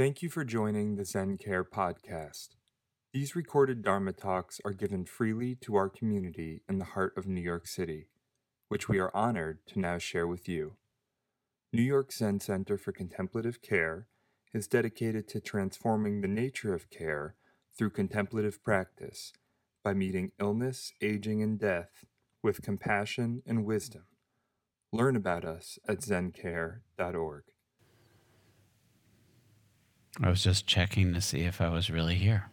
Thank you for joining the Zen Care podcast. These recorded Dharma talks are given freely to our community in the heart of New York City, which we are honored to now share with you. New York Zen Center for Contemplative Care is dedicated to transforming the nature of care through contemplative practice by meeting illness, aging, and death with compassion and wisdom. Learn about us at zencare.org. I was just checking to see if I was really here.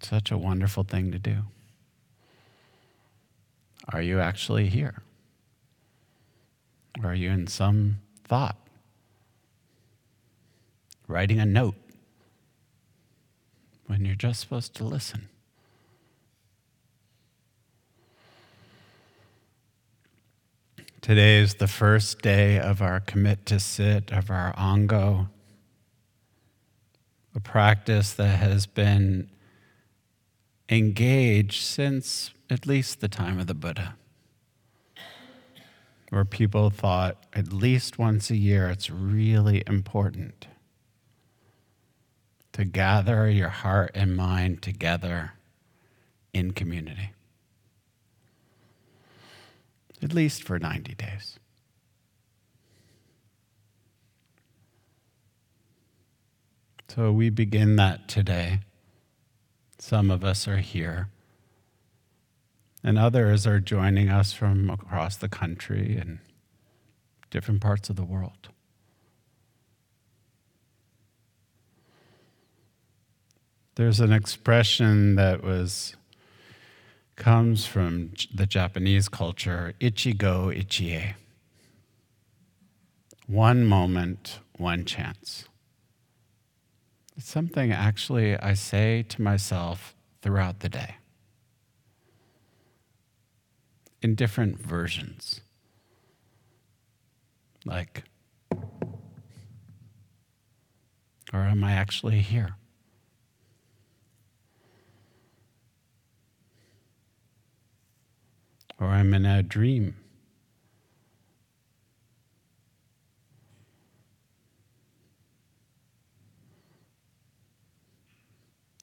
Such a wonderful thing to do. Are you actually here? Or are you in some thought? Writing a note when you're just supposed to listen? Today is the first day of our commit to sit, of our ango, a practice that has been engaged since at least the time of the Buddha, where people thought at least once a year it's really important to gather your heart and mind together in community, at least for 90 days. So we begin that today. Some of us are here, and others are joining us from across the country and different parts of the world. There's an expression that was comes from the Japanese culture, ichigo ichie. One moment, one chance. It's something actually I say to myself throughout the day in different versions. Like, or am I actually here? Or I'm in a dream.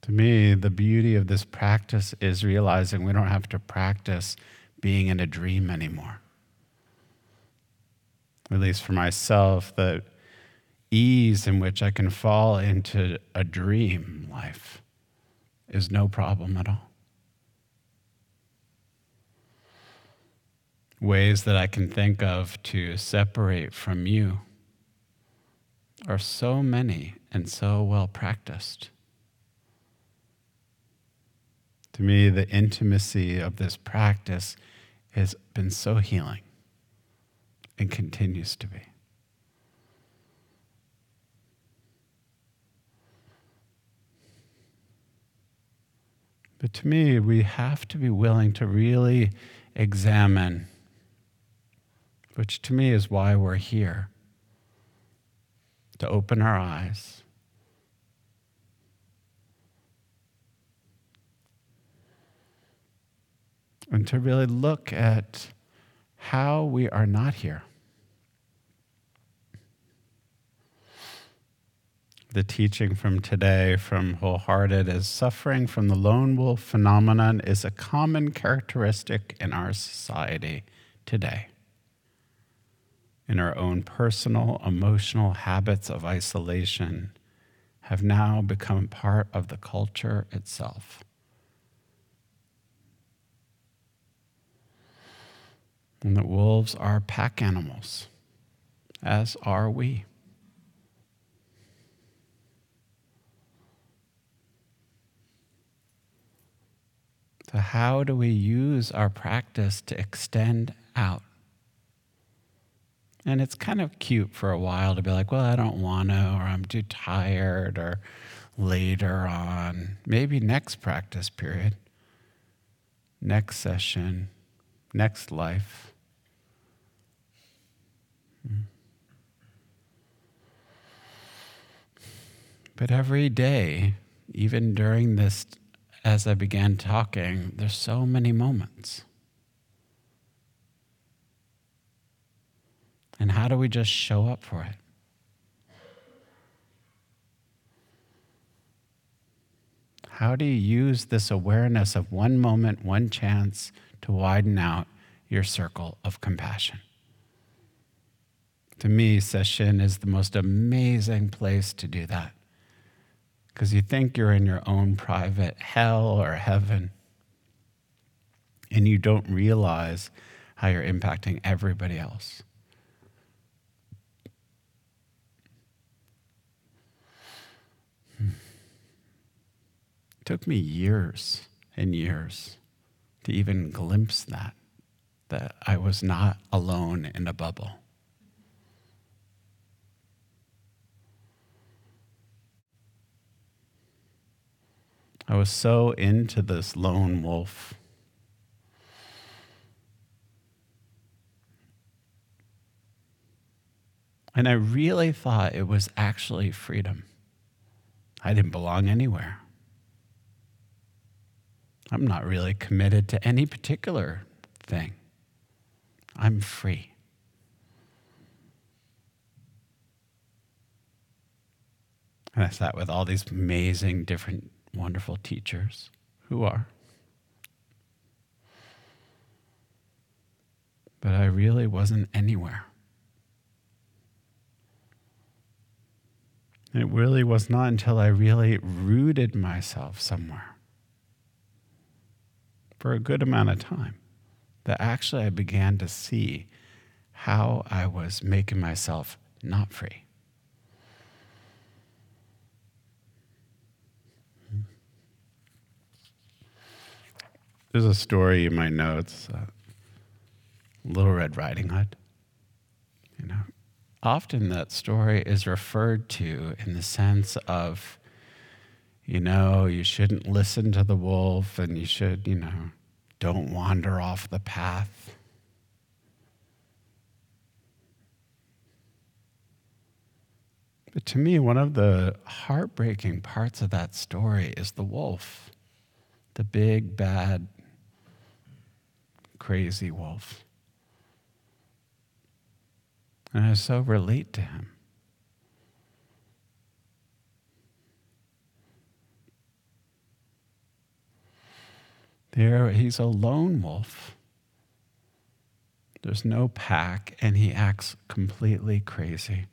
To me, the beauty of this practice is realizing we don't have to practice being in a dream anymore. At least for myself, the ease in which I can fall into a dream life is no problem at all. Ways that I can think of to separate from you are so many and so well practiced. To me, the intimacy of this practice has been so healing and continues to be. But to me, we have to be willing to really examine, which to me is why we're here, to open our eyes and to really look at how we are not here. The teaching from today from Wholehearted is suffering from the lone wolf phenomenon is a common characteristic in our society today. In our own personal, emotional habits of isolation have now become part of the culture itself. and that wolves are pack animals, as are we. So, how do we use our practice to extend out? And it's kind of cute for a while to be like, well, I don't want to, or I'm too tired, or later on, maybe next practice period, next session, next life. But every day, even during this, as I began talking, there's so many moments. And how do we just show up for it? How do you use this awareness of one moment, one chance to widen out your circle of compassion? To me, Sesshin is the most amazing place to do that. Because you think you're in your own private hell or heaven, and you don't realize how you're impacting everybody else. Took me years and years to even glimpse that, that I was not alone in a bubble. I was so into this lone wolf. And I really thought it was actually freedom. I didn't belong anywhere. I'm not really committed to any particular thing. I'm free. And I sat with all these amazing different wonderful teachers who are. But I really wasn't anywhere. it really was not until I really rooted myself somewhere for a good amount of time that actually I began to see how I was making myself not free. There's a story in my notes, uh, Little Red Riding Hood. You know, often that story is referred to in the sense of, you know, you shouldn't listen to the wolf, and you should, you know, don't wander off the path. But to me, one of the heartbreaking parts of that story is the wolf, the big, bad, crazy wolf. And I so relate to him. There, he's a lone wolf. There's no pack, and he acts completely crazy.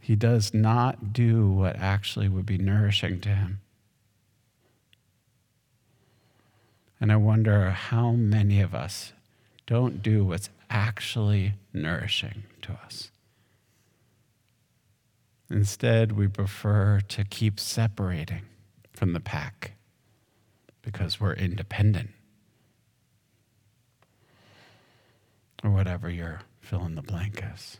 He does not do what actually would be nourishing to him. And I wonder how many of us don't do what's actually nourishing to us. Instead, we prefer to keep separating from the pack because we're independent. Or whatever your fill in the blank is.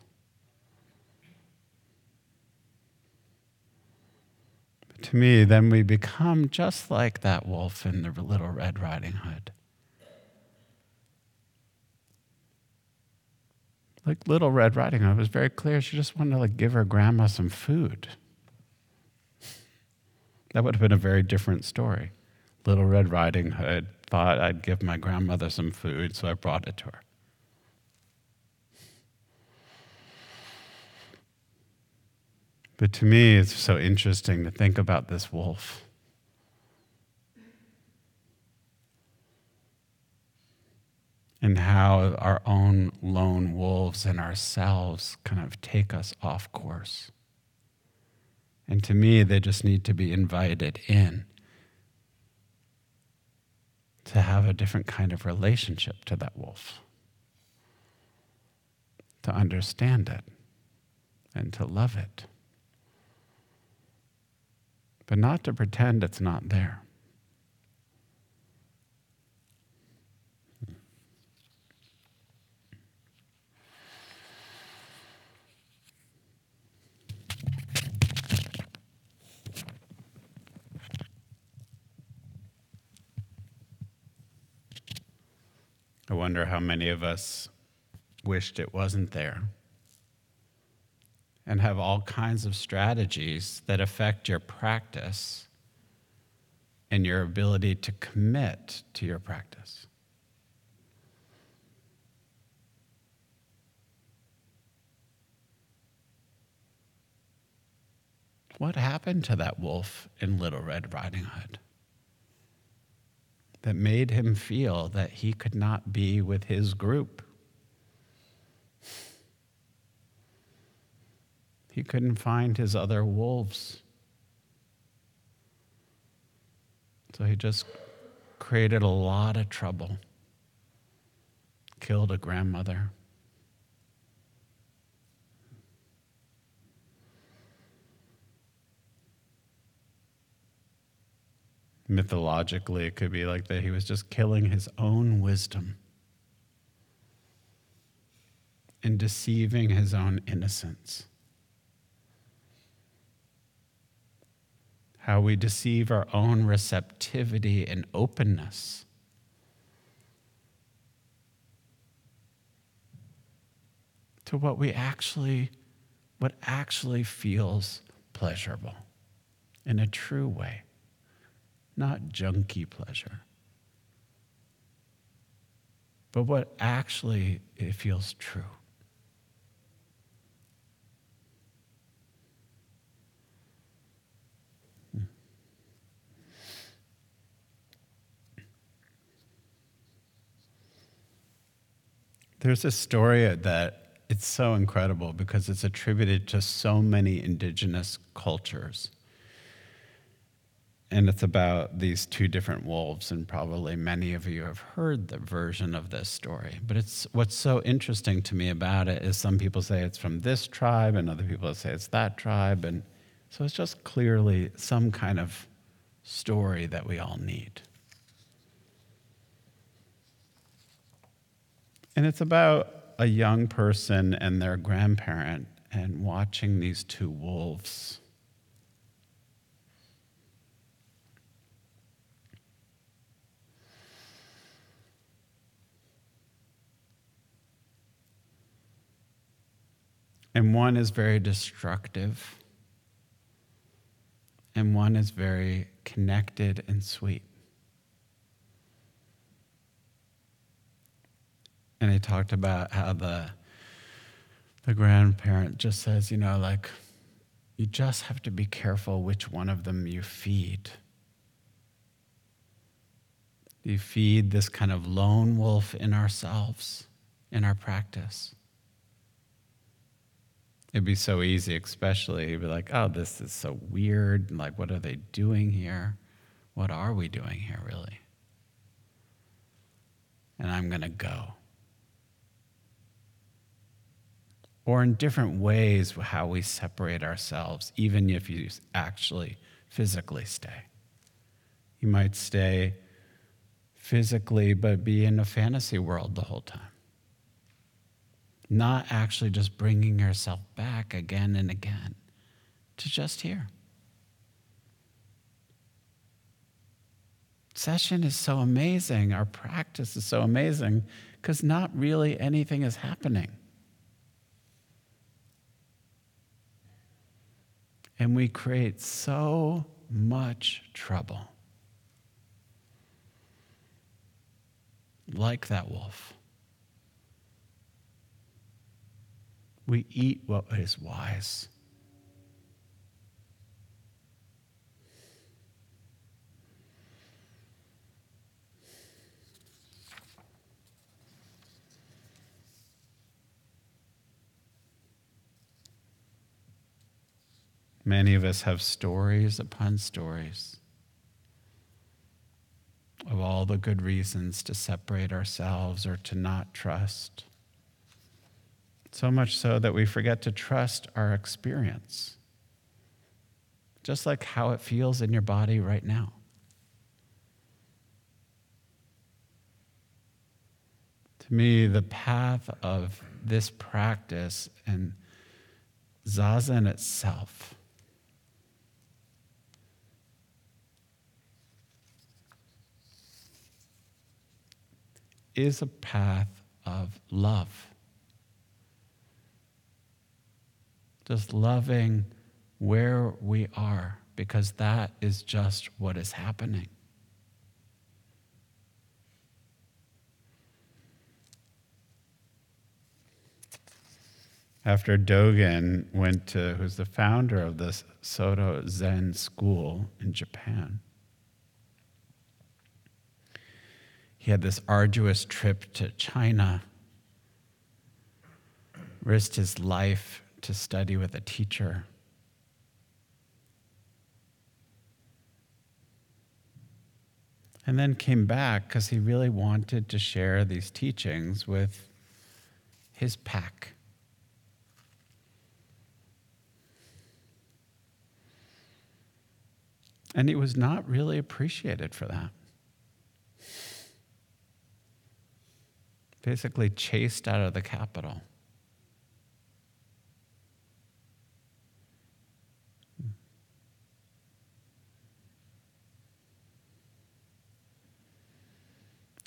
to me, then we become just like that wolf in the little Red Riding Hood. Like Little Red Riding Hood was very clear. She just wanted to like give her grandma some food. That would have been a very different story. Little Red Riding Hood thought I'd give my grandmother some food, so I brought it to her. But to me, it's so interesting to think about this wolf. And how our own lone wolves and ourselves kind of take us off course. And to me, they just need to be invited in to have a different kind of relationship to that wolf, to understand it, and to love it but not to pretend it's not there. I wonder how many of us wished it wasn't there and have all kinds of strategies that affect your practice and your ability to commit to your practice. What happened to that wolf in Little Red Riding Hood? That made him feel that he could not be with his group? He couldn't find his other wolves. So he just created a lot of trouble, killed a grandmother. Mythologically, it could be like that he was just killing his own wisdom and deceiving his own innocence. How we deceive our own receptivity and openness. To what we actually, what actually feels pleasurable in a true way not junky pleasure, but what actually it feels true. There's a story that it's so incredible because it's attributed to so many indigenous cultures and it's about these two different wolves and probably many of you have heard the version of this story. But it's what's so interesting to me about it is some people say it's from this tribe and other people say it's that tribe. And so it's just clearly some kind of story that we all need. And it's about a young person and their grandparent and watching these two wolves And one is very destructive, and one is very connected and sweet. And he talked about how the, the grandparent just says, you know, like, you just have to be careful which one of them you feed. You feed this kind of lone wolf in ourselves, in our practice It'd be so easy, especially, you'd be like, oh, this is so weird. Like, what are they doing here? What are we doing here, really? And I'm going to go. Or in different ways, how we separate ourselves, even if you actually physically stay. You might stay physically, but be in a fantasy world the whole time not actually just bringing yourself back again and again to just here. Sesshin is so amazing. Our practice is so amazing because not really anything is happening. And we create so much trouble. Like that wolf. We eat what is wise. Many of us have stories upon stories of all the good reasons to separate ourselves or to not trust. So much so that we forget to trust our experience, just like how it feels in your body right now. To me, the path of this practice and zazen itself is a path of love. Just loving where we are, because that is just what is happening. after Dogen went to, who's the founder of the Soto Zen school in Japan. He had this arduous trip to China, risked his life to study with a teacher. And then came back because he really wanted to share these teachings with his pack. And he was not really appreciated for that. Basically, chased out of the capital.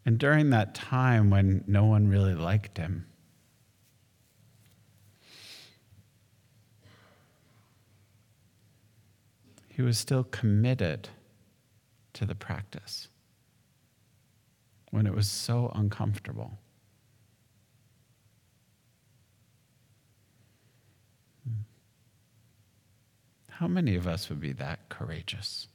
And during that time when no one really liked him, he was still committed to the practice when it was so uncomfortable. Hmm. How many of us would be that courageous?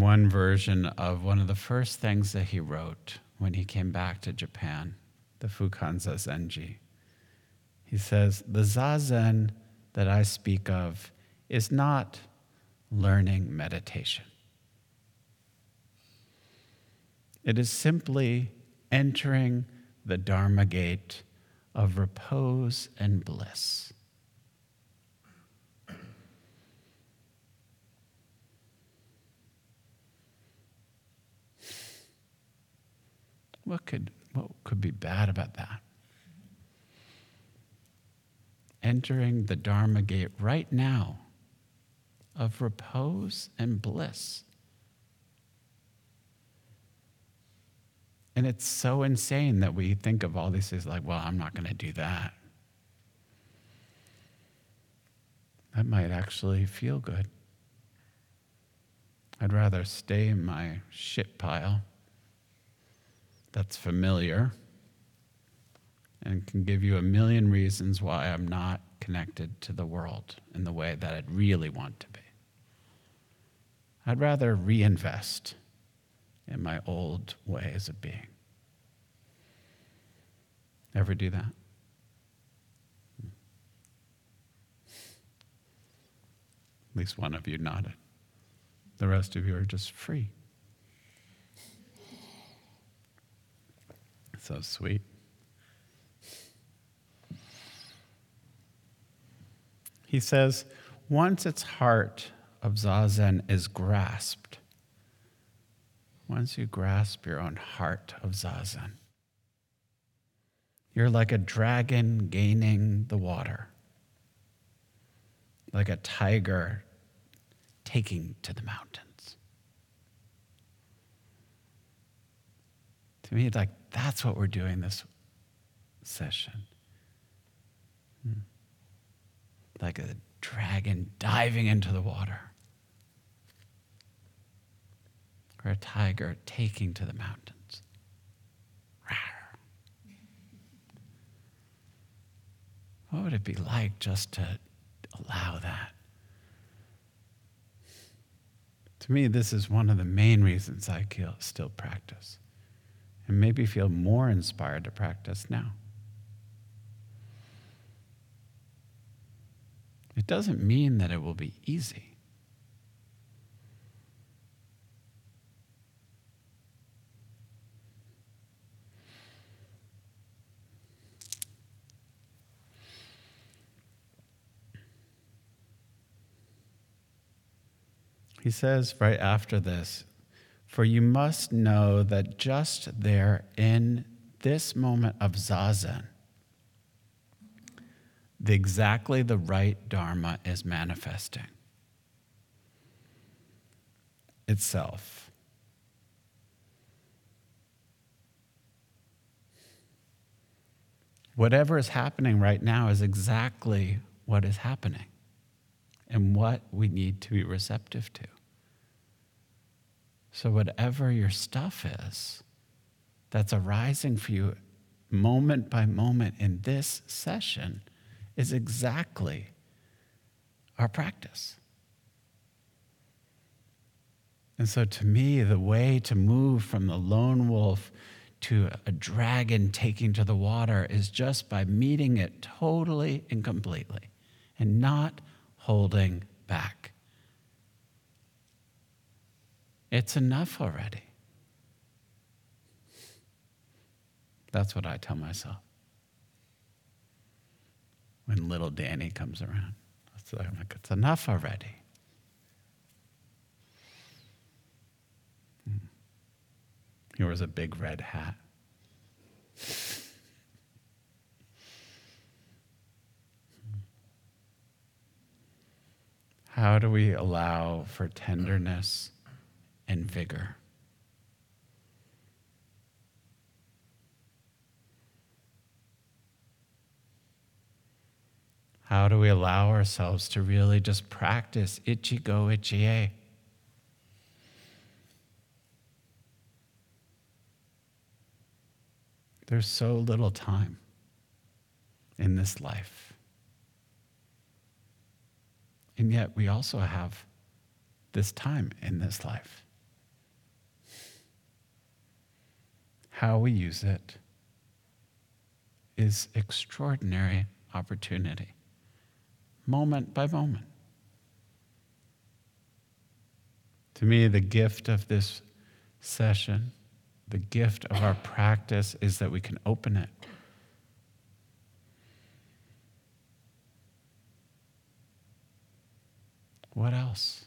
One version of one of the first things that he wrote when he came back to Japan, the Fukan Zazengi. He says, The Zazen that I speak of is not learning meditation. It is simply entering the Dharma gate of repose and bliss. What could, what could be bad about that? Entering the Dharma gate right now of repose and bliss. And it's so insane that we think of all these things like, well, I'm not going to do that. That might actually feel good. I'd rather stay in my shit pile that's familiar and can give you a million reasons why I'm not connected to the world in the way that I'd really want to be. I'd rather reinvest in my old ways of being. Ever do that? At least one of you nodded. The rest of you are just free. So sweet. He says, once its heart of Zazen is grasped, once you grasp your own heart of Zazen, you're like a dragon gaining the water, like a tiger taking to the mountains. To me, like that's what we're doing this session. Hmm. Like a dragon diving into the water, or a tiger taking to the mountains. What would it be like just to allow that? To me, this is one of the main reasons I still practice and maybe feel more inspired to practice now. It doesn't mean that it will be easy. He says right after this, for you must know that just there in this moment of zazen, the, exactly the right Dharma is manifesting itself. Whatever is happening right now is exactly what is happening and what we need to be receptive to. So, whatever your stuff is that's arising for you moment by moment in this session is exactly our practice. And so, to me, the way to move from the lone wolf to a dragon taking to the water is just by meeting it totally and completely and not holding back. It's enough already. That's what I tell myself. When little Danny comes around, I'm like, it's enough already. Hmm. He wears a big red hat. Hmm. How do we allow for tenderness and vigor? How do we allow ourselves to really just practice ichi-go, ichi-e? There's so little time in this life. And yet, we also have this time in this life. How we use it is extraordinary opportunity, moment by moment. To me, the gift of this session the gift of our practice is that we can open it. What else?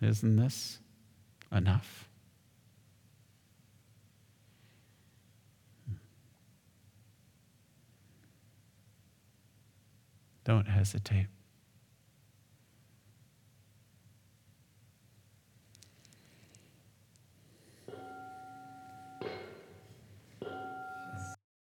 Isn't this enough? Hmm. Don't hesitate.